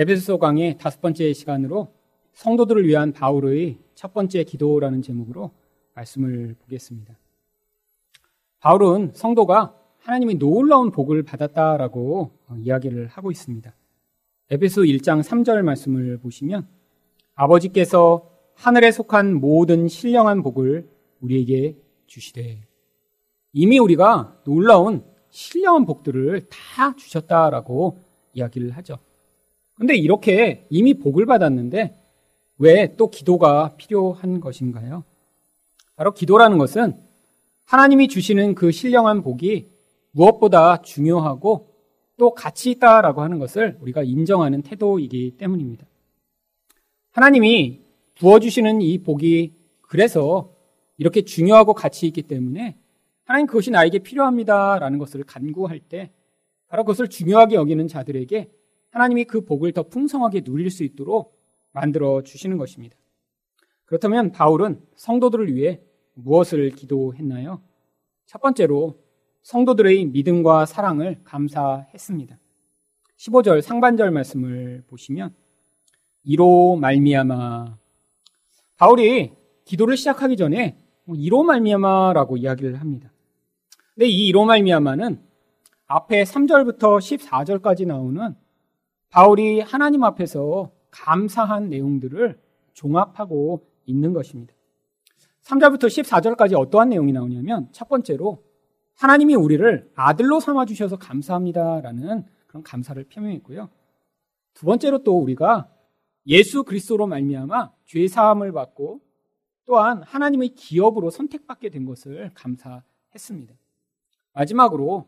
에베소 강의 다섯 번째 시간으로 성도들을 위한 바울의 첫 번째 기도라는 제목으로 말씀을 보겠습니다. 바울은 성도가 하나님의 놀라운 복을 받았다라고 이야기를 하고 있습니다. 에베소 1장 3절 말씀을 보시면 아버지께서 하늘에 속한 모든 신령한 복을 우리에게 주시되 이미 우리가 놀라운 신령한 복들을 다 주셨다라고 이야기를 하죠. 근데 이렇게 이미 복을 받았는데 왜 또 기도가 필요한 것인가요? 바로 기도라는 것은 하나님이 주시는 그 신령한 복이 무엇보다 중요하고 또 가치 있다라고 하는 것을 우리가 인정하는 태도이기 때문입니다. 하나님이 부어주시는 이 복이 그래서 이렇게 중요하고 가치 있기 때문에 하나님 그것이 나에게 필요합니다라는 것을 간구할 때 바로 그것을 중요하게 여기는 자들에게 하나님이 그 복을 더 풍성하게 누릴 수 있도록 만들어 주시는 것입니다. 그렇다면 바울은 성도들을 위해 무엇을 기도했나요? 첫 번째로 성도들의 믿음과 사랑을 감사했습니다. 15절 상반절 말씀을 보시면 이로 말미암아 바울이 기도를 시작하기 전에 이로 말미암아라고 이야기를 합니다. 근데 이 이로 말미암아는 앞에 3절부터 14절까지 나오는 바울이 하나님 앞에서 감사한 내용들을 종합하고 있는 것입니다. 3절부터 14절까지 어떠한 내용이 나오냐면 첫 번째로 하나님이 우리를 아들로 삼아 주셔서 감사합니다라는 그런 감사를 표명했고요. 두 번째로 또 우리가 예수 그리스도로 말미암아 죄 사함을 받고 또한 하나님의 기업으로 선택받게 된 것을 감사했습니다. 마지막으로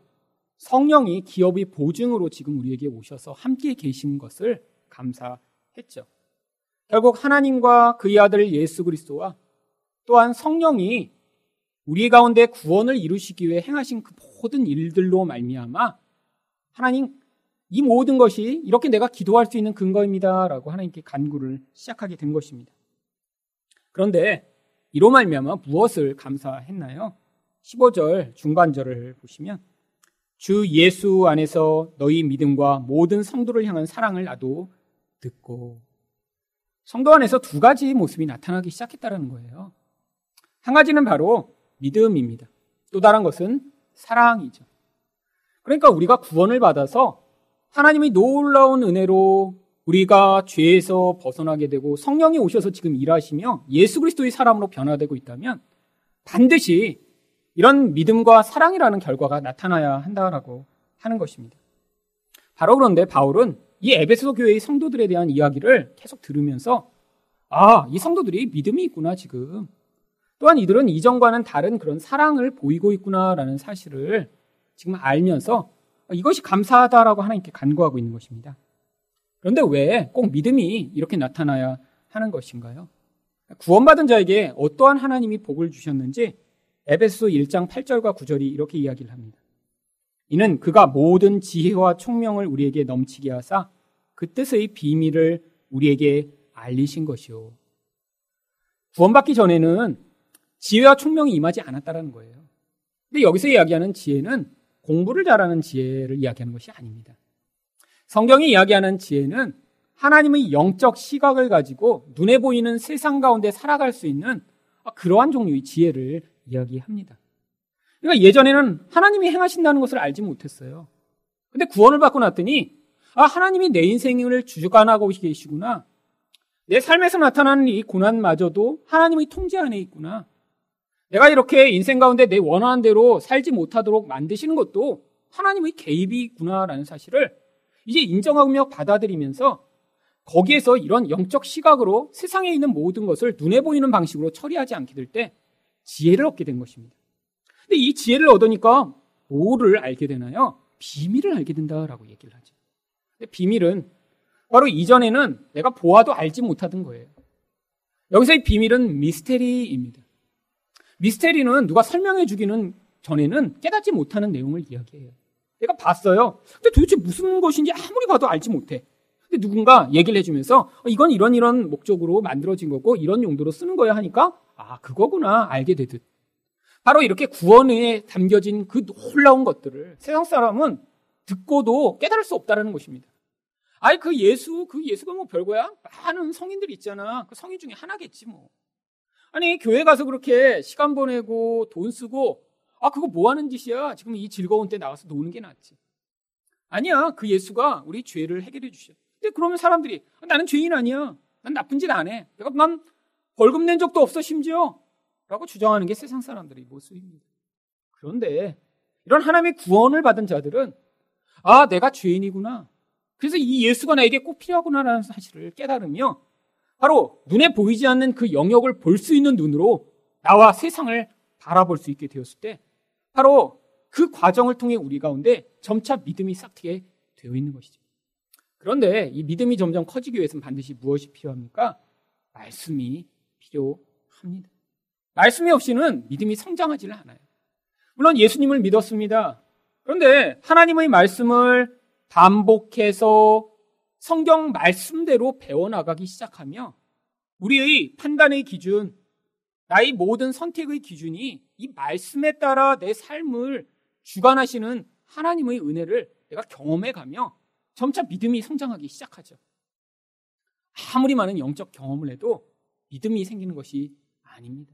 성령이 기업의 보증으로 지금 우리에게 오셔서 함께 계신 것을 감사했죠. 결국 하나님과 그의 아들 예수 그리스도와 또한 성령이 우리 가운데 구원을 이루시기 위해 행하신 그 모든 일들로 말미암아 하나님 이 모든 것이 이렇게 내가 기도할 수 있는 근거입니다라고 하나님께 간구를 시작하게 된 것입니다. 그런데 이로 말미암아 무엇을 감사했나요? 15절 중반절을 보시면 주 예수 안에서 너희 믿음과 모든 성도를 향한 사랑을 나도 듣고 성도 안에서 두 가지 모습이 나타나기 시작했다는 거예요. 한 가지는 바로 믿음입니다. 또 다른 것은 사랑이죠. 그러니까 우리가 구원을 받아서 하나님이 놀라운 은혜로 우리가 죄에서 벗어나게 되고 성령이 오셔서 지금 일하시며 예수 그리스도의 사람으로 변화되고 있다면 반드시 이런 믿음과 사랑이라는 결과가 나타나야 한다라고 하는 것입니다. 바로 그런데 바울은 이 에베소 교회의 성도들에 대한 이야기를 계속 들으면서 아, 이 성도들이 믿음이 있구나, 지금. 또한 이들은 이전과는 다른 그런 사랑을 보이고 있구나라는 사실을 지금 알면서 이것이 감사하다라고 하나님께 간구하고 있는 것입니다. 그런데 왜 꼭 믿음이 이렇게 나타나야 하는 것인가요? 구원받은 자에게 어떠한 하나님이 복을 주셨는지 에베소 1장 8절과 9절이 이렇게 이야기를 합니다. 이는 그가 모든 지혜와 총명을 우리에게 넘치게 하사 그 뜻의 비밀을 우리에게 알리신 것이요. 구원받기 전에는 지혜와 총명이 임하지 않았다라는 거예요. 근데 여기서 이야기하는 지혜는 공부를 잘하는 지혜를 이야기하는 것이 아닙니다. 성경이 이야기하는 지혜는 하나님의 영적 시각을 가지고 눈에 보이는 세상 가운데 살아갈 수 있는 그러한 종류의 지혜를 이야기합니다. 그러니까 예전에는 하나님이 행하신다는 것을 알지 못했어요. 근데 구원을 받고 났더니 아 하나님이 내 인생을 주관하고 계시구나. 내 삶에서 나타나는 이 고난마저도 하나님의 통제 안에 있구나. 내가 이렇게 인생 가운데 내 원하는 대로 살지 못하도록 만드시는 것도 하나님의 개입이 있구나라는 사실을 이제 인정하며 받아들이면서 거기에서 이런 영적 시각으로 세상에 있는 모든 것을 눈에 보이는 방식으로 처리하지 않게 될 때 지혜를 얻게 된 것입니다. 근데 이 지혜를 얻으니까 뭐를 알게 되나요? 비밀을 알게 된다라고 얘기를 하죠. 비밀은 바로 이전에는 내가 보아도 알지 못하던 거예요. 여기서 이 비밀은 미스테리입니다. 미스테리는 누가 설명해 주기는 전에는 깨닫지 못하는 내용을 이야기해요. 내가 봤어요. 근데 도대체 무슨 것인지 아무리 봐도 알지 못해. 근데 누군가 얘기를 해주면서 어, 이건 이런 이런 목적으로 만들어진 거고 이런 용도로 쓰는 거야 하니까 아, 그거구나. 알게 되듯. 바로 이렇게 구원에 담겨진 그 놀라운 것들을 세상 사람은 듣고도 깨달을 수 없다는 것입니다. 아이 그 예수 그 예수가 뭐 별거야? 많은 성인들 있잖아. 그 성인 중에 하나겠지 뭐. 아니 교회 가서 그렇게 시간 보내고 돈 쓰고 아 그거 뭐 하는 짓이야? 지금 이 즐거운 때 나가서 노는 게 낫지. 아니야 그 예수가 우리 죄를 해결해 주셔. 근데 그러면 사람들이 나는 죄인 아니야. 난 나쁜 짓 안 해. 내가 난 벌금 낸 적도 없어 심지어. 라고 주장하는 게 세상 사람들의 모습입니다. 그런데 이런 하나님의 구원을 받은 자들은 아, 내가 죄인이구나. 그래서 이 예수가 나에게 꼭 필요하구나라는 사실을 깨달으며 바로 눈에 보이지 않는 그 영역을 볼 수 있는 눈으로 나와 세상을 바라볼 수 있게 되었을 때 바로 그 과정을 통해 우리 가운데 점차 믿음이 싹트게 되어 있는 것이죠. 그런데 이 믿음이 점점 커지기 위해서는 반드시 무엇이 필요합니까? 말씀이 필요합니다. 말씀이 없이는 믿음이 성장하지를 않아요. 물론 예수님을 믿었습니다. 그런데 하나님의 말씀을 반복해서 성경 말씀대로 배워나가기 시작하며 우리의 판단의 기준, 나의 모든 선택의 기준이 이 말씀에 따라 내 삶을 주관하시는 하나님의 은혜를 내가 경험해 가며 점차 믿음이 성장하기 시작하죠. 아무리 많은 영적 경험을 해도 믿음이 생기는 것이 아닙니다.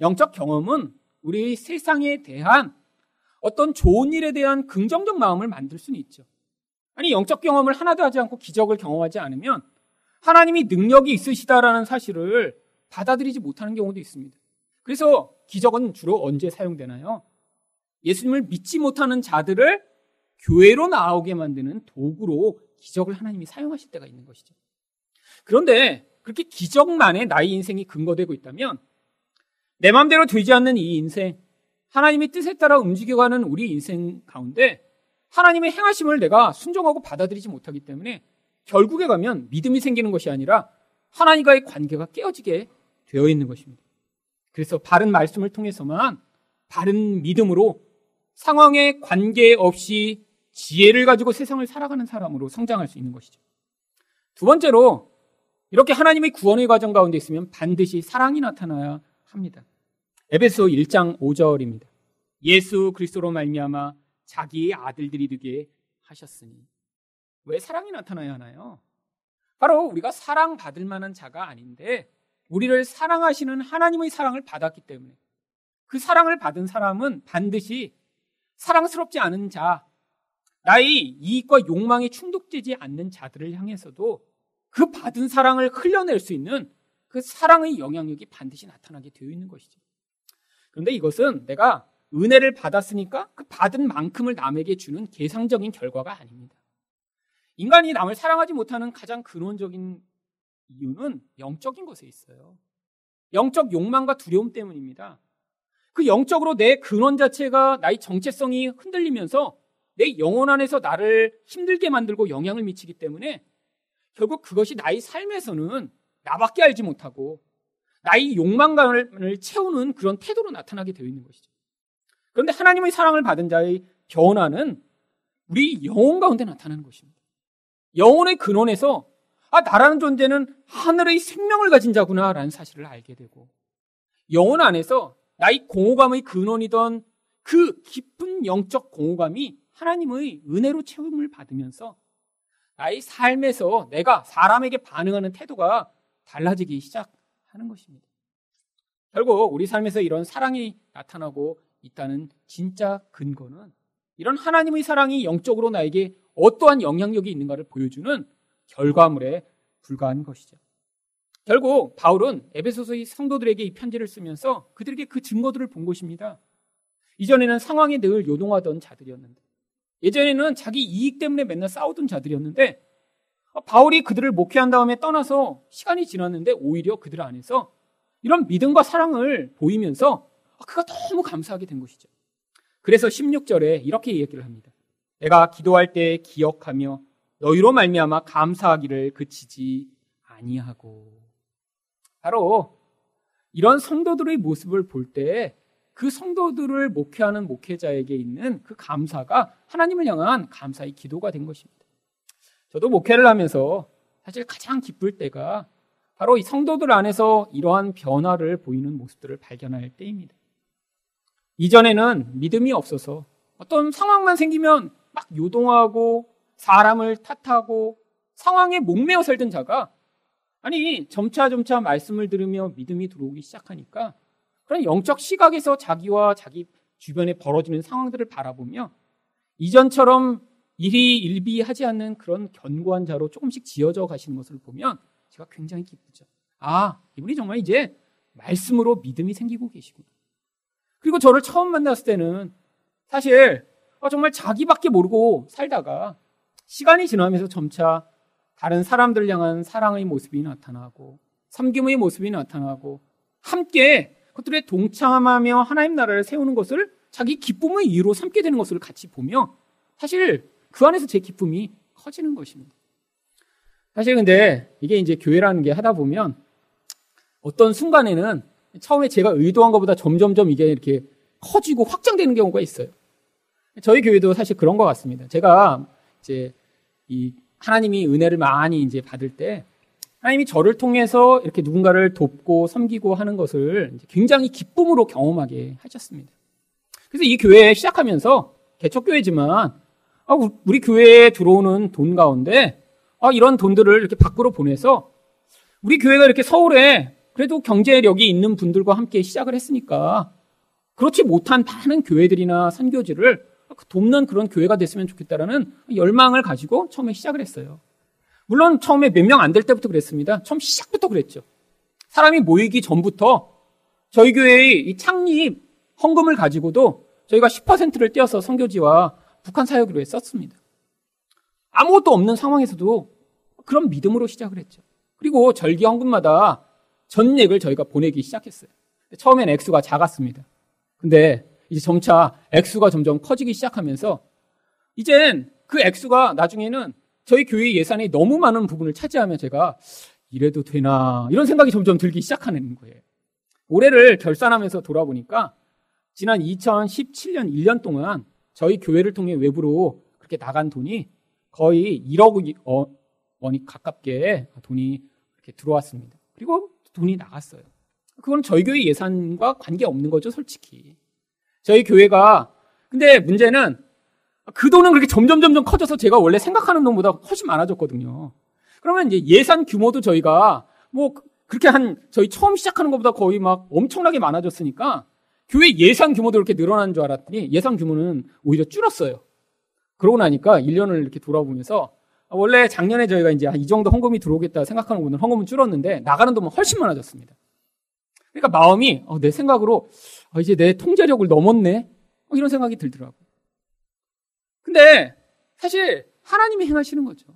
영적 경험은 우리 세상에 대한 어떤 좋은 일에 대한 긍정적 마음을 만들 수는 있죠. 아니, 영적 경험을 하나도 하지 않고 기적을 경험하지 않으면 하나님이 능력이 있으시다라는 사실을 받아들이지 못하는 경우도 있습니다. 그래서 기적은 주로 언제 사용되나요? 예수님을 믿지 못하는 자들을 교회로 나오게 만드는 도구로 기적을 하나님이 사용하실 때가 있는 것이죠. 그런데 그렇게 기적만에 나의 인생이 근거되고 있다면 내 마음대로 되지 않는 이 인생, 하나님의 뜻에 따라 움직여가는 우리 인생 가운데 하나님의 행하심을 내가 순종하고 받아들이지 못하기 때문에 결국에 가면 믿음이 생기는 것이 아니라 하나님과의 관계가 깨어지게 되어 있는 것입니다. 그래서 바른 말씀을 통해서만 바른 믿음으로 상황에 관계없이 지혜를 가지고 세상을 살아가는 사람으로 성장할 수 있는 것이죠. 두 번째로 이렇게 하나님의 구원의 과정 가운데 있으면 반드시 사랑이 나타나야 합니다. 에베소 1장 5절입니다. 예수 그리스도로 말미암아 자기의 아들들이 되게 하셨으니 왜 사랑이 나타나야 하나요? 바로 우리가 사랑받을 만한 자가 아닌데 우리를 사랑하시는 하나님의 사랑을 받았기 때문에 그 사랑을 받은 사람은 반드시 사랑스럽지 않은 자, 나의 이익과 욕망에 충독되지 않는 자들을 향해서도 그 받은 사랑을 흘려낼 수 있는 그 사랑의 영향력이 반드시 나타나게 되어 있는 것이죠. 그런데 이것은 내가 은혜를 받았으니까 그 받은 만큼을 남에게 주는 계상적인 결과가 아닙니다. 인간이 남을 사랑하지 못하는 가장 근원적인 이유는 영적인 것에 있어요. 영적 욕망과 두려움 때문입니다. 그 영적으로 내 근원 자체가 나의 정체성이 흔들리면서 내 영혼 안에서 나를 힘들게 만들고 영향을 미치기 때문에 결국 그것이 나의 삶에서는 나밖에 알지 못하고 나의 욕망감을 채우는 그런 태도로 나타나게 되어 있는 것이죠. 그런데 하나님의 사랑을 받은 자의 변화는 우리 영혼 가운데 나타나는 것입니다. 영혼의 근원에서 아, 나라는 존재는 하늘의 생명을 가진 자구나라는 사실을 알게 되고 영혼 안에서 나의 공허감의 근원이던 그 깊은 영적 공허감이 하나님의 은혜로 채움을 받으면서 나의 삶에서 내가 사람에게 반응하는 태도가 달라지기 시작 하는 것입니다. 결국 우리 삶에서 이런 사랑이 나타나고 있다는 진짜 근거는 이런 하나님의 사랑이 영적으로 나에게 어떠한 영향력이 있는가를 보여주는 결과물에 불과한 것이죠. 결국 바울은 에베소서의 성도들에게 이 편지를 쓰면서 그들에게 그 증거들을 본 것입니다. 이전에는 상황에 늘 요동하던 자들이었는데 예전에는 자기 이익 때문에 맨날 싸우던 자들이었는데 어, 바울이 그들을 목회한 다음에 떠나서 시간이 지났는데 오히려 그들 안에서 이런 믿음과 사랑을 보이면서 아, 그가 너무 감사하게 된 것이죠. 그래서 16절에 이렇게 얘기를 합니다. 내가 기도할 때 기억하며 너희로 말미암아 감사하기를 그치지 아니하고 바로 이런 성도들의 모습을 볼 때 그 성도들을 목회하는 목회자에게 있는 그 감사가 하나님을 향한 감사의 기도가 된 것입니다. 저도 목회를 하면서 사실 가장 기쁠 때가 바로 이 성도들 안에서 이러한 변화를 보이는 모습들을 발견할 때입니다. 이전에는 믿음이 없어서 어떤 상황만 생기면 막 요동하고 사람을 탓하고 상황에 목매어 살던 자가 아니 점차 점차 말씀을 들으며 믿음이 들어오기 시작하니까 그런 영적 시각에서 자기와 자기 주변에 벌어지는 상황들을 바라보며 이전처럼 일이 일비하지 않는 그런 견고한 자로 조금씩 지어져 가시는 것을 보면 제가 굉장히 기쁘죠. 아, 이분이 정말 이제 말씀으로 믿음이 생기고 계시구나. 그리고 저를 처음 만났을 때는 사실 어, 정말 자기밖에 모르고 살다가 시간이 지나면서 점차 다른 사람들 향한 사랑의 모습이 나타나고 섬김의 모습이 나타나고 함께 그들의 동참하며 하나님 나라를 세우는 것을 자기 기쁨의 이유로 삼게 되는 것을 같이 보며 사실 그 안에서 제 기쁨이 커지는 것입니다. 사실 근데 이게 이제 교회라는 게 하다 보면 어떤 순간에는 처음에 제가 의도한 것보다 점점점 이게 이렇게 커지고 확장되는 경우가 있어요. 저희 교회도 사실 그런 것 같습니다. 제가 이제 이 하나님이 은혜를 많이 이제 받을 때 하나님이 저를 통해서 이렇게 누군가를 돕고 섬기고 하는 것을 굉장히 기쁨으로 경험하게 하셨습니다. 그래서 이 교회 시작하면서 개척교회지만 아, 우리 교회에 들어오는 돈 가운데 아, 이런 돈들을 이렇게 밖으로 보내서 우리 교회가 이렇게 서울에 그래도 경제력이 있는 분들과 함께 시작을 했으니까 그렇지 못한 많은 교회들이나 선교지를 돕는 그런 교회가 됐으면 좋겠다라는 열망을 가지고 처음에 시작을 했어요. 물론 처음에 몇 명 안 될 때부터 그랬습니다. 처음 시작부터 그랬죠. 사람이 모이기 전부터 저희 교회의 이 창립 헌금을 가지고도 저희가 10%를 떼어서 선교지와 북한 사역으로 썼습니다. 아무것도 없는 상황에서도 그런 믿음으로 시작을 했죠. 그리고 절기 헌금마다 전액을 저희가 보내기 시작했어요. 처음엔 액수가 작았습니다. 근데 이제 점차 액수가 점점 커지기 시작하면서 이젠 그 액수가 나중에는 저희 교회 예산이 너무 많은 부분을 차지하면 제가 이래도 되나 이런 생각이 점점 들기 시작하는 거예요. 올해를 결산하면서 돌아보니까 지난 2017년 1년 동안 저희 교회를 통해 외부로 그렇게 나간 돈이 거의 1억 어, 원이 가깝게 돈이 이렇게 들어왔습니다. 그리고 돈이 나갔어요. 그건 저희 교회 예산과 관계 없는 거죠, 솔직히. 저희 교회가 근데 문제는 그 돈은 그렇게 점점 점점 커져서 제가 원래 생각하는 돈보다 훨씬 많아졌거든요. 그러면 이제 예산 규모도 저희가 뭐 그렇게 한 저희 처음 시작하는 것보다 거의 막 엄청나게 많아졌으니까 교회 예산 규모도 이렇게 늘어난 줄 알았더니 예산 규모는 오히려 줄었어요. 그러고 나니까 1년을 이렇게 돌아보면서 원래 작년에 저희가 이제 이 정도 헌금이 들어오겠다 생각하는 분은 헌금은 줄었는데 나가는 돈은 훨씬 많아졌습니다. 그러니까 마음이 어, 내 생각으로 어, 이제 내 통제력을 넘었네 어, 이런 생각이 들더라고요. 근데 사실 하나님이 행하시는 거죠.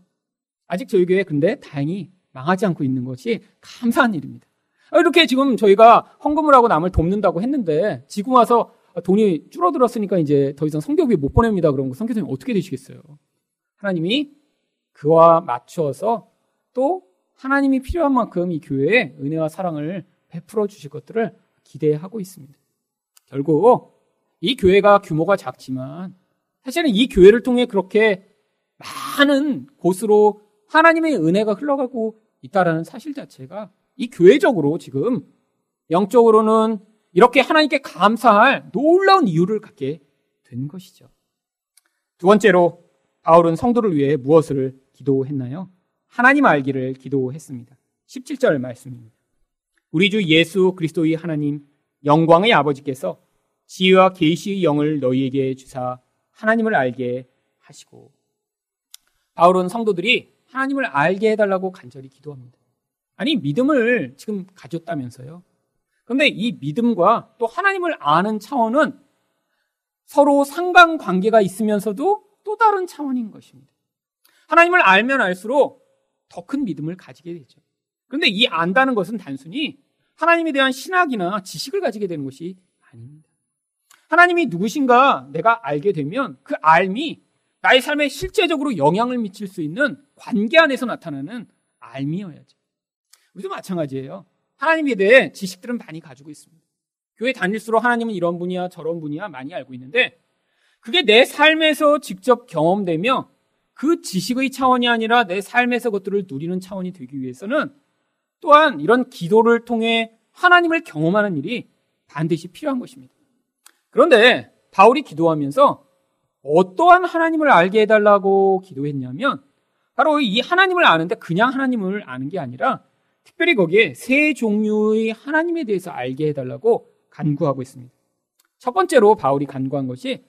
아직 저희 교회 근데 다행히 망하지 않고 있는 것이 감사한 일입니다. 아, 이렇게 지금 저희가 헌금을 하고 남을 돕는다고 했는데 지금 와서 돈이 줄어들었으니까 이제 더 이상 성교비 못 보냅니다. 그럼 성교사님 어떻게 되시겠어요? 하나님이 그와 맞추어서 또 하나님이 필요한 만큼 이 교회에 은혜와 사랑을 베풀어 주실 것들을 기대하고 있습니다. 결국 이 교회가 규모가 작지만 사실은 이 교회를 통해 그렇게 많은 곳으로 하나님의 은혜가 흘러가고 있다라는 사실 자체가 이 교회적으로 지금 영적으로는 이렇게 하나님께 감사할 놀라운 이유를 갖게 된 것이죠. 두 번째로 바울은 성도를 위해 무엇을 기도했나요? 하나님 알기를 기도했습니다. 17절 말씀입니다. 우리 주 예수 그리스도의 하나님 영광의 아버지께서 지혜와 계시의 영을 너희에게 주사 하나님을 알게 하시고 바울은 성도들이 하나님을 알게 해달라고 간절히 기도합니다. 아니 믿음을 지금 가졌다면서요. 그런데 이 믿음과 또 하나님을 아는 차원은 서로 상관 관계가 있으면서도 또 다른 차원인 것입니다. 하나님을 알면 알수록 더 큰 믿음을 가지게 되죠. 그런데 이 안다는 것은 단순히 하나님에 대한 신학이나 지식을 가지게 되는 것이 아닙니다. 하나님이 누구신가 내가 알게 되면 그 알미 나의 삶에 실제적으로 영향을 미칠 수 있는 관계 안에서 나타나는 알미여야죠. 우리도 마찬가지예요. 하나님에 대해 지식들은 많이 가지고 있습니다. 교회 다닐수록 하나님은 이런 분이야 저런 분이야 많이 알고 있는데 그게 내 삶에서 직접 경험되며 그 지식의 차원이 아니라 내 삶에서 것들을 누리는 차원이 되기 위해서는 또한 이런 기도를 통해 하나님을 경험하는 일이 반드시 필요한 것입니다. 그런데 바울이 기도하면서 어떠한 하나님을 알게 해달라고 기도했냐면 바로 이 하나님을 아는데 그냥 하나님을 아는 게 아니라 특별히 거기에 세 종류의 하나님에 대해서 알게 해달라고 간구하고 있습니다. 첫 번째로 바울이 간구한 것이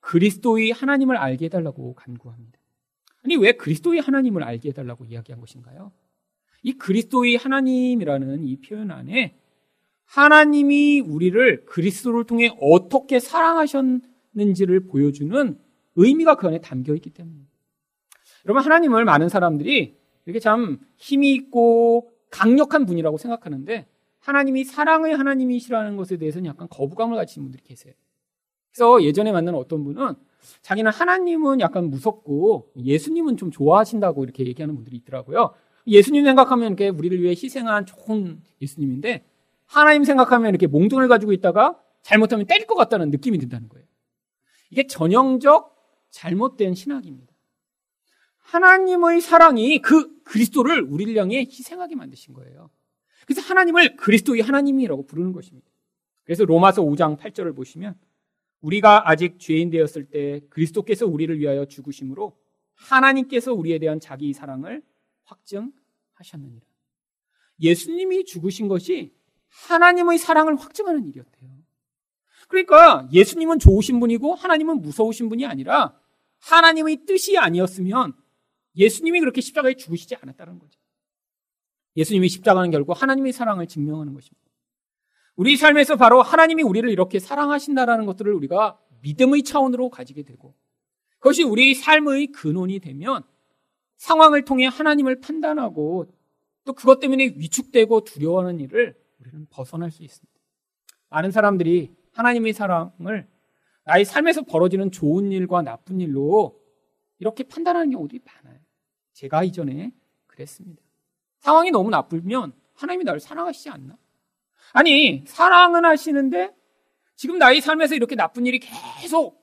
그리스도의 하나님을 알게 해달라고 간구합니다. 아니, 왜 그리스도의 하나님을 알게 해달라고 이야기한 것인가요? 이 그리스도의 하나님이라는 이 표현 안에 하나님이 우리를 그리스도를 통해 어떻게 사랑하셨는지를 보여주는 의미가 그 안에 담겨 있기 때문입니다. 여러분, 하나님을 많은 사람들이 이렇게 참 힘이 있고 강력한 분이라고 생각하는데 하나님이 사랑의 하나님이시라는 것에 대해서는 약간 거부감을 가지는 분들이 계세요. 그래서 예전에 만난 어떤 분은 자기는 하나님은 약간 무섭고 예수님은 좀 좋아하신다고 이렇게 얘기하는 분들이 있더라고요. 예수님 생각하면 이렇게 우리를 위해 희생한 좋은 예수님인데 하나님 생각하면 이렇게 몽둥을 가지고 있다가 잘못하면 때릴 것 같다는 느낌이 든다는 거예요. 이게 전형적 잘못된 신학입니다. 하나님의 사랑이 그 그리스도를 우리를 향해 희생하게 만드신 거예요. 그래서 하나님을 그리스도의 하나님이라고 부르는 것입니다. 그래서 로마서 5장 8절을 보시면 우리가 아직 죄인 되었을 때 그리스도께서 우리를 위하여 죽으심으로 하나님께서 우리에 대한 자기 사랑을 확증하셨느니라. 예수님이 죽으신 것이 하나님의 사랑을 확증하는 일이었대요. 그러니까 예수님은 좋으신 분이고 하나님은 무서우신 분이 아니라 하나님의 뜻이 아니었으면 예수님이 그렇게 십자가에 죽으시지 않았다는 거죠. 예수님이 십자가는 결국 하나님의 사랑을 증명하는 것입니다. 우리 삶에서 바로 하나님이 우리를 이렇게 사랑하신다라는 것들을 우리가 믿음의 차원으로 가지게 되고 그것이 우리 삶의 근원이 되면 상황을 통해 하나님을 판단하고 또 그것 때문에 위축되고 두려워하는 일을 우리는 벗어날 수 있습니다. 많은 사람들이 하나님의 사랑을 나의 삶에서 벌어지는 좋은 일과 나쁜 일로 이렇게 판단하는 경우들이 많아요. 제가 이전에 그랬습니다. 상황이 너무 나쁘면 하나님이 나를 사랑하시지 않나? 아니, 사랑은 하시는데 지금 나의 삶에서 이렇게 나쁜 일이 계속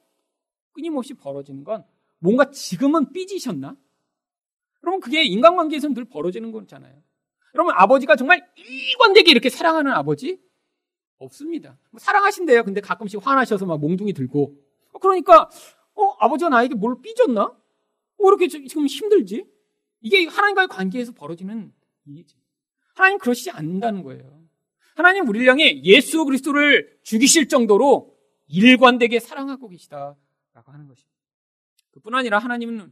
끊임없이 벌어지는 건 뭔가 지금은 삐지셨나? 그러면 그게 인간관계에서는 늘 벌어지는 거잖아요. 여러분, 아버지가 정말 일관되게 이렇게 사랑하는 아버지? 없습니다. 뭐 사랑하신대요. 근데 가끔씩 화나셔서 막 몽둥이 들고. 어, 그러니까, 어, 아버지가 나에게 뭘 삐졌나? 왜뭐 이렇게 지금 힘들지? 이게 하나님과의 관계에서 벌어지는 일이죠. 하나님 그러시지 않는다는 거예요. 하나님 우리를 향해 예수 그리스도를 죽이실 정도로 일관되게 사랑하고 계시다라고 하는 것입니다. 그뿐 아니라 하나님은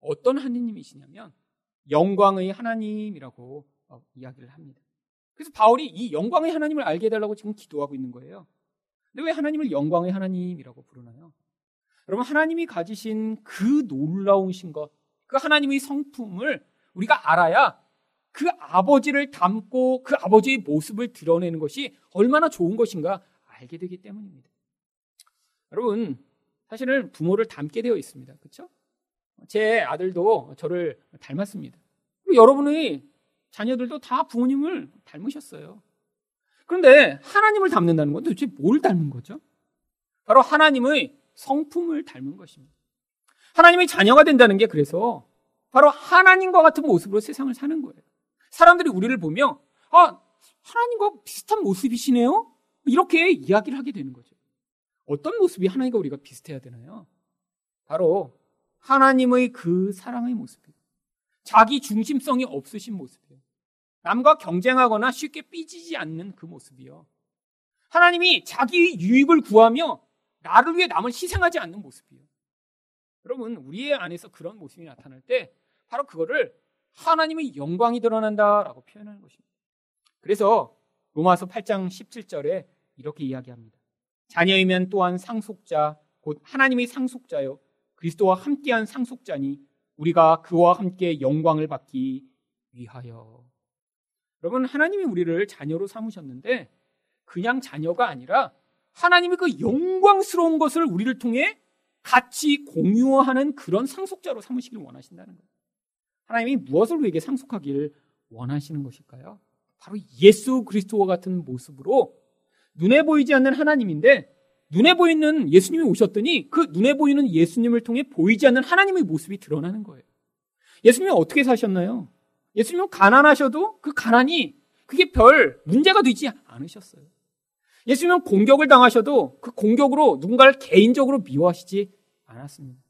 어떤 하나님이시냐면 영광의 하나님이라고 어, 이야기를 합니다. 그래서 바울이 이 영광의 하나님을 알게 해달라고 지금 기도하고 있는 거예요. 근데 왜 하나님을 영광의 하나님이라고 부르나요? 여러분 하나님이 가지신 그 놀라우신 것, 그 하나님의 성품을 우리가 알아야 그 아버지를 닮고 그 아버지의 모습을 드러내는 것이 얼마나 좋은 것인가 알게 되기 때문입니다. 여러분, 사실은 부모를 닮게 되어 있습니다. 그렇죠? 제 아들도 저를 닮았습니다. 그리고 여러분의 자녀들도 다 부모님을 닮으셨어요. 그런데 하나님을 닮는다는 건 도대체 뭘 닮은 거죠? 바로 하나님의 성품을 닮은 것입니다. 하나님의 자녀가 된다는 게 그래서 바로 하나님과 같은 모습으로 세상을 사는 거예요. 사람들이 우리를 보며 아 하나님과 비슷한 모습이시네요. 이렇게 이야기를 하게 되는 거죠. 어떤 모습이 하나님과 우리가 비슷해야 되나요? 바로 하나님의 그 사랑의 모습이에요. 자기 중심성이 없으신 모습이에요. 남과 경쟁하거나 쉽게 삐지지 않는 그 모습이요. 하나님이 자기 유익을 구하며 나를 위해 남을 희생하지 않는 모습이에요. 여러분, 우리의 안에서 그런 모습이 나타날 때 바로 그거를 하나님의 영광이 드러난다라고 표현하는 것입니다. 그래서 로마서 8장 17절에 이렇게 이야기합니다. 자녀이면 또한 상속자, 곧 하나님의 상속자요. 그리스도와 함께한 상속자니 우리가 그와 함께 영광을 받기 위하여. 여러분, 하나님이 우리를 자녀로 삼으셨는데 그냥 자녀가 아니라 하나님의 그 영광스러운 것을 우리를 통해 같이 공유하는 그런 상속자로 삼으시길 원하신다는 거예요. 하나님이 무엇을 우리에게 상속하기를 원하시는 것일까요? 바로 예수 그리스도와 같은 모습으로 눈에 보이지 않는 하나님인데 눈에 보이는 예수님이 오셨더니 그 눈에 보이는 예수님을 통해 보이지 않는 하나님의 모습이 드러나는 거예요. 예수님이 어떻게 사셨나요? 예수님은 가난하셔도 그 가난이 그게 별 문제가 되지 않으셨어요. 예수님은 공격을 당하셔도 그 공격으로 누군가를 개인적으로 미워하시지 않았습니다.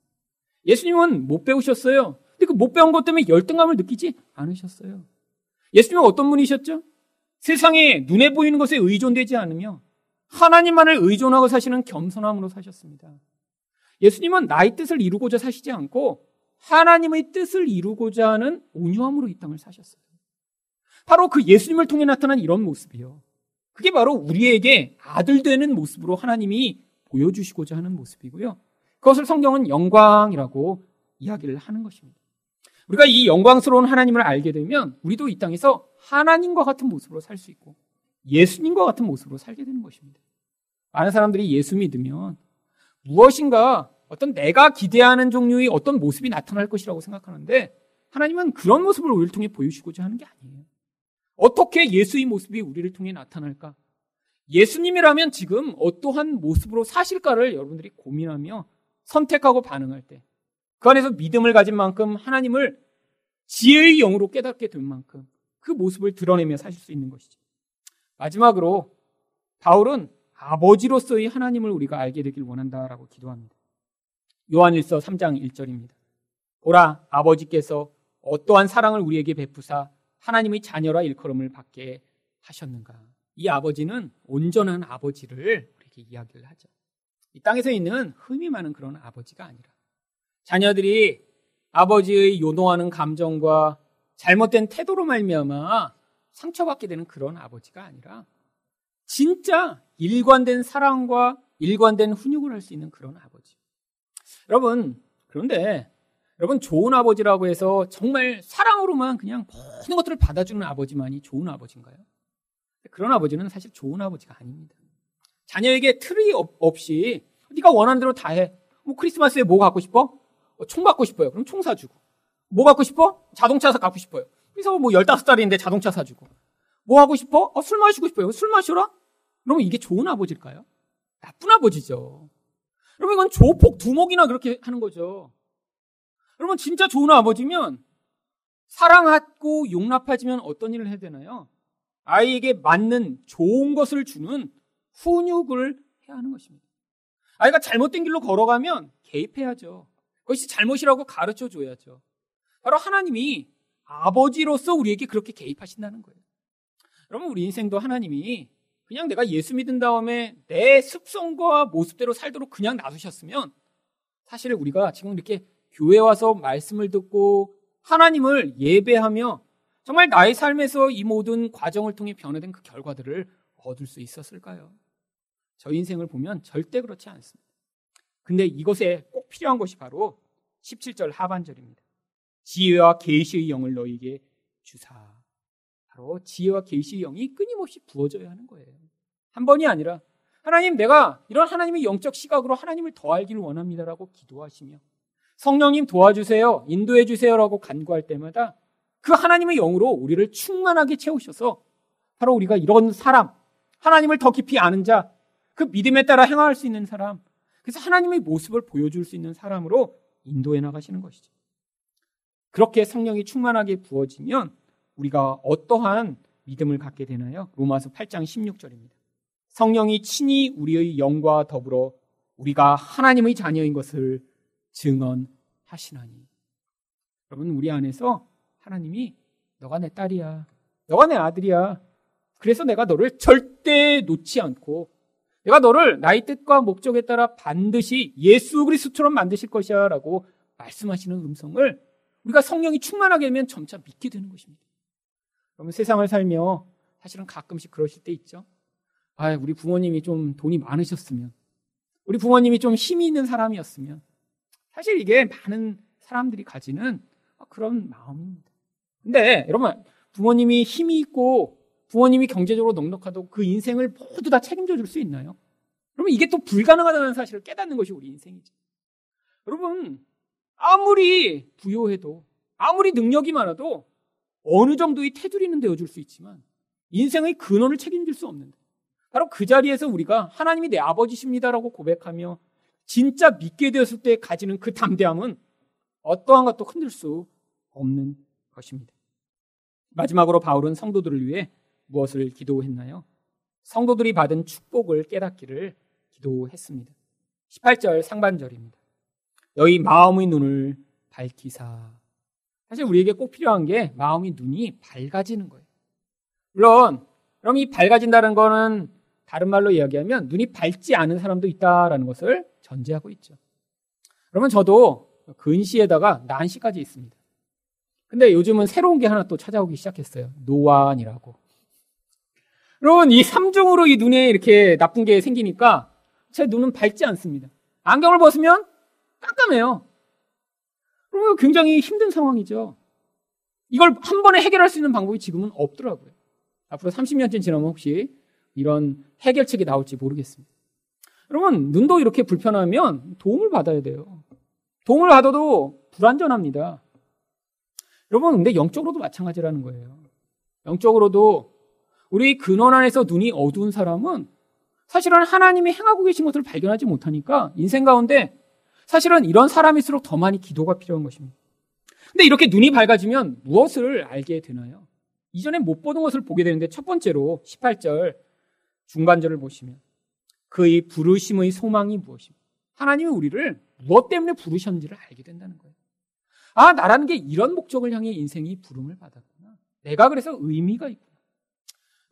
예수님은 못 배우셨어요. 근데 그 못 배운 것 때문에 열등감을 느끼지 않으셨어요. 예수님은 어떤 분이셨죠? 세상에 눈에 보이는 것에 의존되지 않으며 하나님만을 의존하고 사시는 겸손함으로 사셨습니다. 예수님은 나의 뜻을 이루고자 사시지 않고 하나님의 뜻을 이루고자 하는 온유함으로 이 땅을 사셨어요. 바로 그 예수님을 통해 나타난 이런 모습이요. 그게 바로 우리에게 아들 되는 모습으로 하나님이 보여주시고자 하는 모습이고요. 그것을 성경은 영광이라고 이야기를 하는 것입니다. 우리가 이 영광스러운 하나님을 알게 되면 우리도 이 땅에서 하나님과 같은 모습으로 살 수 있고 예수님과 같은 모습으로 살게 되는 것입니다. 많은 사람들이 예수 믿으면 무엇인가 어떤 내가 기대하는 종류의 어떤 모습이 나타날 것이라고 생각하는데 하나님은 그런 모습을 우리를 통해 보여주고자 하는 게 아니에요. 어떻게 예수의 모습이 우리를 통해 나타날까? 예수님이라면 지금 어떠한 모습으로 사실까를 여러분들이 고민하며 선택하고 반응할 때, 그 안에서 믿음을 가진 만큼 하나님을 지혜의 영으로 깨닫게 된 만큼 그 모습을 드러내며 사실 수 있는 것이죠. 마지막으로 바울은 아버지로서의 하나님을 우리가 알게 되길 원한다라고 기도합니다. 요한일서 3장 1절입니다. 보라 아버지께서 어떠한 사랑을 우리에게 베푸사 하나님의 자녀라 일컬음을 받게 하셨는가. 이 아버지는 온전한 아버지를 우리에게 이야기를 하죠. 이 땅에서 있는 흠이 많은 그런 아버지가 아니라 자녀들이 아버지의 요동하는 감정과 잘못된 태도로 말미암아 상처받게 되는 그런 아버지가 아니라 진짜 일관된 사랑과 일관된 훈육을 할 수 있는 그런 아버지. 여러분, 그런데 여러분 좋은 아버지라고 해서 정말 사랑으로만 그냥 모든 것들을 받아주는 아버지만이 좋은 아버지인가요? 그런 아버지는 사실 좋은 아버지가 아닙니다. 자녀에게 틀이 없이 네가 원하는 대로 다 해. 뭐 크리스마스에 뭐 갖고 싶어? 어, 총 갖고 싶어요. 그럼 총 사주고. 뭐 갖고 싶어? 자동차 사 갖고 싶어요. 그래서 뭐 15살인데 자동차 사주고. 뭐 하고 싶어? 어, 술 마시고 싶어요. 술 마셔라? 그러면 이게 좋은 아버지일까요? 나쁜 아버지죠. 여러분 이건 조폭 두목이나 그렇게 하는 거죠. 여러분 진짜 좋은 아버지면 사랑하고 용납하지면 어떤 일을 해야 되나요? 아이에게 맞는 좋은 것을 주는 훈육을 해야 하는 것입니다. 아이가 잘못된 길로 걸어가면 개입해야죠. 그것이 잘못이라고 가르쳐 줘야죠. 바로 하나님이 아버지로서 우리에게 그렇게 개입하신다는 거예요. 여러분 우리 인생도 하나님이 그냥 내가 예수 믿은 다음에 내 습성과 모습대로 살도록 그냥 놔두셨으면 사실 우리가 지금 이렇게 교회 와서 말씀을 듣고 하나님을 예배하며 정말 나의 삶에서 이 모든 과정을 통해 변화된 그 결과들을 얻을 수 있었을까요? 저 인생을 보면 절대 그렇지 않습니다. 근데 이것에 꼭 필요한 것이 바로 17절 하반절입니다. 지혜와 계시의 영을 너에게 주사. 바로 지혜와 계시의 영이 끊임없이 부어져야 하는 거예요. 한 번이 아니라 하나님 내가 이런 하나님의 영적 시각으로 하나님을 더 알기를 원합니다라고 기도하시며 성령님 도와주세요. 인도해 주세요라고 간구할 때마다 그 하나님의 영으로 우리를 충만하게 채우셔서 바로 우리가 이런 사람, 하나님을 더 깊이 아는 자, 그 믿음에 따라 행할 수 있는 사람, 그래서 하나님의 모습을 보여줄 수 있는 사람으로 인도해 나가시는 것이죠. 그렇게 성령이 충만하게 부어지면 우리가 어떠한 믿음을 갖게 되나요? 로마서 8장 16절입니다. 성령이 친히 우리의 영과 더불어 우리가 하나님의 자녀인 것을 증언하시나니. 여러분, 우리 안에서 하나님이 너가 내 딸이야. 너가 내 아들이야. 그래서 내가 너를 절대 놓지 않고 내가 너를 나의 뜻과 목적에 따라 반드시 예수 그리스도처럼 만드실 것이야 라고 말씀하시는 음성을 우리가 성령이 충만하게 되면 점차 믿게 되는 것입니다. 그러면 세상을 살며 사실은 가끔씩 그러실 때 있죠. 아, 우리 부모님이 좀 돈이 많으셨으면, 우리 부모님이 좀 힘이 있는 사람이었으면, 사실 이게 많은 사람들이 가지는 그런 마음입니다. 근데 여러분, 부모님이 힘이 있고 부모님이 경제적으로 넉넉하다고 그 인생을 모두 다 책임져 줄 수 있나요? 그러면 이게 또 불가능하다는 사실을 깨닫는 것이 우리 인생이죠. 여러분, 아무리 부여해도, 아무리 능력이 많아도 어느 정도의 테두리는 되어줄 수 있지만 인생의 근원을 책임질 수 없는데 바로 그 자리에서 우리가 하나님이 내 아버지십니다라고 고백하며 진짜 믿게 되었을 때 가지는 그 담대함은 어떠한 것도 흔들 수 없는 것입니다. 마지막으로 바울은 성도들을 위해 무엇을 기도했나요? 성도들이 받은 축복을 깨닫기를 기도했습니다. 18절 상반절입니다. 너희 마음의 눈을 밝히사 사실 우리에게 꼭 필요한 게 마음이 눈이 밝아지는 거예요. 물론 그럼 이 밝아진다는 거는 다른 말로 이야기하면 눈이 밝지 않은 사람도 있다라는 것을 전제하고 있죠. 그러면 저도 근시에다가 난시까지 있습니다. 근데 요즘은 새로운 게 하나 또 찾아오기 시작했어요. 노안이라고. 여러분, 이 삼중으로 이 눈에 이렇게 나쁜 게 생기니까 제 눈은 밝지 않습니다. 안경을 벗으면 깜깜해요. 그러면 굉장히 힘든 상황이죠. 이걸 한 번에 해결할 수 있는 방법이 지금은 없더라고요. 앞으로 30년쯤 지나면 혹시 이런 해결책이 나올지 모르겠습니다. 여러분, 눈도 이렇게 불편하면 도움을 받아야 돼요. 도움을 받아도 불안전합니다. 여러분, 근데 영적으로도 마찬가지라는 거예요. 영적으로도 우리 근원 안에서 눈이 어두운 사람은 사실은 하나님이 행하고 계신 것을 발견하지 못하니까 인생 가운데 사실은 이런 사람일수록 더 많이 기도가 필요한 것입니다. 근데 이렇게 눈이 밝아지면 무엇을 알게 되나요? 이전에 못 보던 것을 보게 되는데 첫 번째로 18절 중간절을 보시면 그의 부르심의 소망이 무엇입니까? 하나님이 우리를 무엇 때문에 부르셨는지를 알게 된다는 거예요. 아, 나라는 게 이런 목적을 향해 인생이 부름을 받았구나. 내가 그래서 의미가 있구나.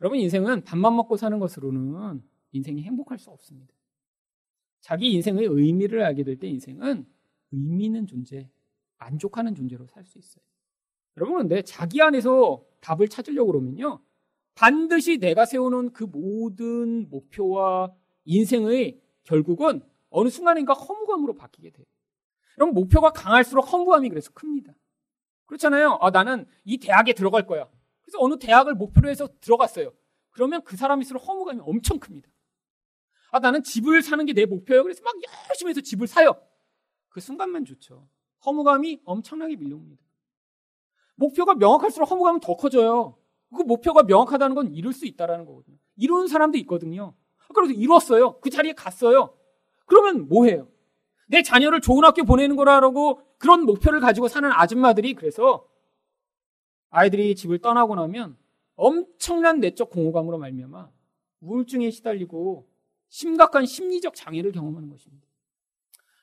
여러분, 인생은 밥만 먹고 사는 것으로는 인생이 행복할 수 없습니다. 자기 인생의 의미를 알게 될 때 인생은 의미 있는 존재, 만족하는 존재로 살 수 있어요. 여러분, 근데 자기 안에서 답을 찾으려고 그러면요. 반드시 내가 세우는 그 모든 목표와 인생의 결국은 어느 순간인가 허무감으로 바뀌게 돼요. 그럼 목표가 강할수록 허무감이 그래서 큽니다. 그렇잖아요. 아, 나는 이 대학에 들어갈 거야. 그래서 어느 대학을 목표로 해서 들어갔어요. 그러면 그 사람일수록 허무감이 엄청 큽니다. 아, 나는 집을 사는 게 내 목표예요. 그래서 막 열심히 해서 집을 사요. 그 순간만 좋죠. 허무감이 엄청나게 밀려옵니다. 목표가 명확할수록 허무감은 더 커져요. 그 목표가 명확하다는 건 이룰 수 있다라는 거거든요. 이루는 사람도 있거든요. 그래서 이뤘어요. 그 자리에 갔어요. 그러면 뭐 해요? 내 자녀를 좋은 학교 보내는 거라고 그런 목표를 가지고 사는 아줌마들이 그래서 아이들이 집을 떠나고 나면 엄청난 내적 공허감으로 말미암아 우울증에 시달리고 심각한 심리적 장애를 경험하는 것입니다.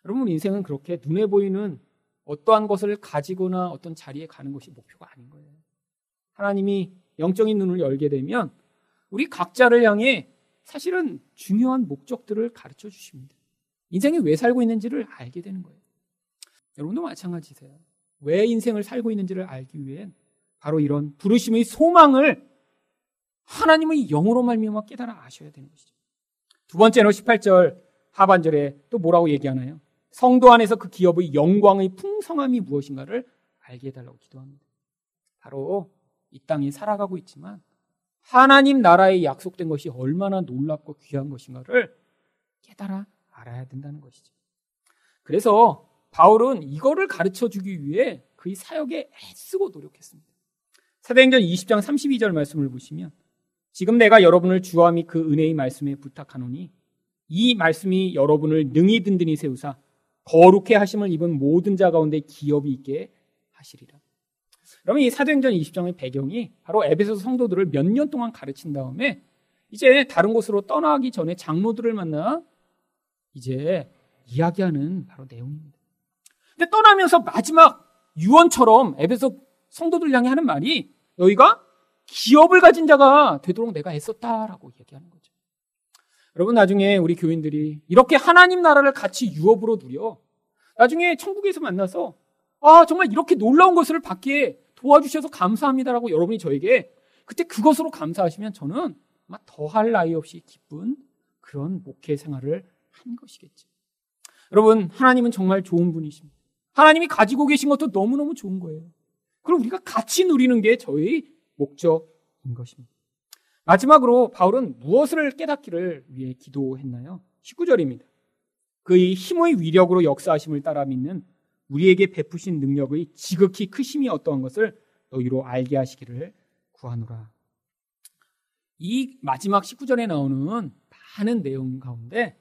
여러분 인생은 그렇게 눈에 보이는 어떠한 것을 가지거나 어떤 자리에 가는 것이 목표가 아닌 거예요. 하나님이 영적인 눈을 열게 되면 우리 각자를 향해 사실은 중요한 목적들을 가르쳐 주십니다. 인생이 왜 살고 있는지를 알게 되는 거예요. 여러분도 마찬가지세요. 왜 인생을 살고 있는지를 알기 위해 바로 이런 부르심의 소망을 하나님의 영으로 말미암아 깨달아 아셔야 되는 것이죠. 두 번째로 18절 하반절에 또 뭐라고 얘기하나요? 성도 안에서 그 기업의 영광의 풍성함이 무엇인가를 알게 해달라고 기도합니다. 바로 이 땅에 살아가고 있지만 하나님 나라에 약속된 것이 얼마나 놀랍고 귀한 것인가를 깨달아 알아야 된다는 것이죠. 그래서 바울은 이거를 가르쳐 주기 위해 그의 사역에 애쓰고 노력했습니다. 사도행전 20장 32절 말씀을 보시면 지금 내가 여러분을 주와 및 그 은혜의 말씀에 부탁하노니 이 말씀이 여러분을 능히 든든히 세우사 거룩해 하심을 입은 모든 자 가운데 기업이 있게 하시리라. 그러면 이 사도행전 20장의 배경이 바로 에베소 성도들을 몇 년 동안 가르친 다음에 이제 다른 곳으로 떠나기 전에 장로들을 만나 이제 이야기하는 바로 내용입니다. 근데 떠나면서 마지막 유언처럼 에베소 성도들 향해 하는 말이 너희가 기업을 가진 자가 되도록 내가 애썼다라고 얘기하는 거죠. 여러분 나중에 우리 교인들이 이렇게 하나님 나라를 같이 유업으로 누려 나중에 천국에서 만나서 아 정말 이렇게 놀라운 것을 받기에 도와주셔서 감사합니다라고 여러분이 저에게 그때 그것으로 감사하시면 저는 아마 더할 나위 없이 기쁜 그런 목회 생활을 한 것이겠죠. 여러분 하나님은 정말 좋은 분이십니다. 하나님이 가지고 계신 것도 너무너무 좋은 거예요. 그럼 우리가 같이 누리는 게 저희 목적인 것입니다. 마지막으로 바울은 무엇을 깨닫기를 위해 기도했나요? 19절입니다. 그의 힘의 위력으로 역사하심을 따라 믿는 우리에게 베푸신 능력의 지극히 크심이 어떠한 것을 너희로 알게 하시기를 구하노라. 이 마지막 19절에 나오는 많은 내용 가운데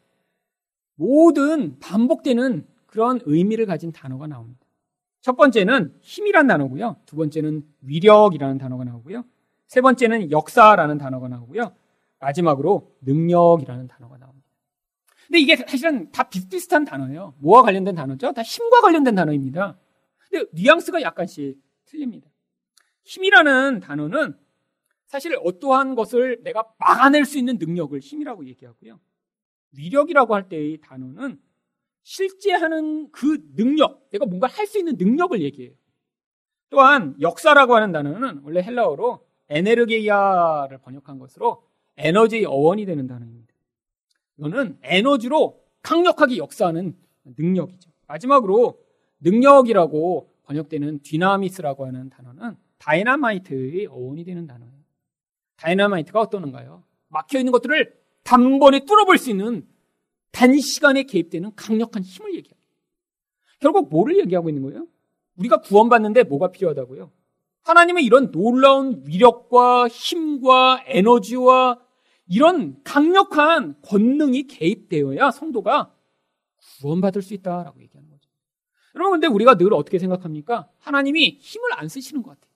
모든 반복되는 그런 의미를 가진 단어가 나옵니다. 첫 번째는 힘이란 단어고요. 두 번째는 위력이라는 단어가 나오고요. 세 번째는 역사라는 단어가 나오고요. 마지막으로 능력이라는 단어가 나옵니다. 근데 이게 사실은 다 비슷비슷한 단어예요. 뭐와 관련된 단어죠? 다 힘과 관련된 단어입니다. 근데 뉘앙스가 약간씩 틀립니다. 힘이라는 단어는 사실 어떠한 것을 내가 막아낼 수 있는 능력을 힘이라고 얘기하고요. 위력이라고 할 때의 단어는 실제 하는 그 능력, 내가 뭔가 할 수 있는 능력을 얘기해요. 또한 역사라고 하는 단어는 원래 헬라어로 에네르게이아를 번역한 것으로 에너지의 어원이 되는 단어입니다. 이거는 에너지로 강력하게 역사하는 능력이죠. 마지막으로 능력이라고 번역되는 디나미스라고 하는 단어는 다이나마이트의 어원이 되는 단어예요. 다이나마이트가 어떠는가요? 막혀 있는 것들을 단번에 뚫어버릴 수 있는 단시간에 개입되는 강력한 힘을 얘기합니다. 결국 뭐를 얘기하고 있는 거예요? 우리가 구원받는데 뭐가 필요하다고요? 하나님의 이런 놀라운 위력과 힘과 에너지와 이런 강력한 권능이 개입되어야 성도가 구원받을 수 있다라고 얘기하는 거죠. 여러분, 근데 우리가 늘 어떻게 생각합니까? 하나님이 힘을 안 쓰시는 것 같아요.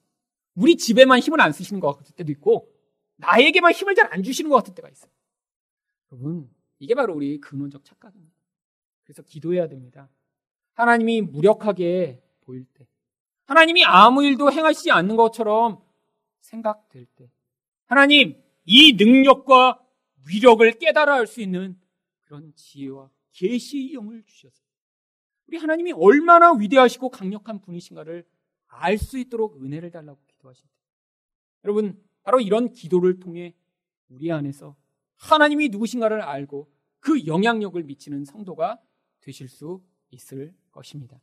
우리 집에만 힘을 안 쓰시는 것 같을 때도 있고, 나에게만 힘을 잘 안 주시는 것 같을 때가 있어요. 여러분, 이게 바로 우리 근원적 착각입니다. 그래서 기도해야 됩니다. 하나님이 무력하게 보일 때, 하나님이 아무 일도 행하시지 않는 것처럼 생각될 때, 하나님, 이 능력과 위력을 깨달아 할 수 있는 그런 지혜와 계시의 영을 주셔서 우리 하나님이 얼마나 위대하시고 강력한 분이신가를 알 수 있도록 은혜를 달라고 기도하십니다. 여러분, 바로 이런 기도를 통해 우리 안에서 하나님이 누구신가를 알고 그 영향력을 미치는 성도가 되실 수 있을 것입니다.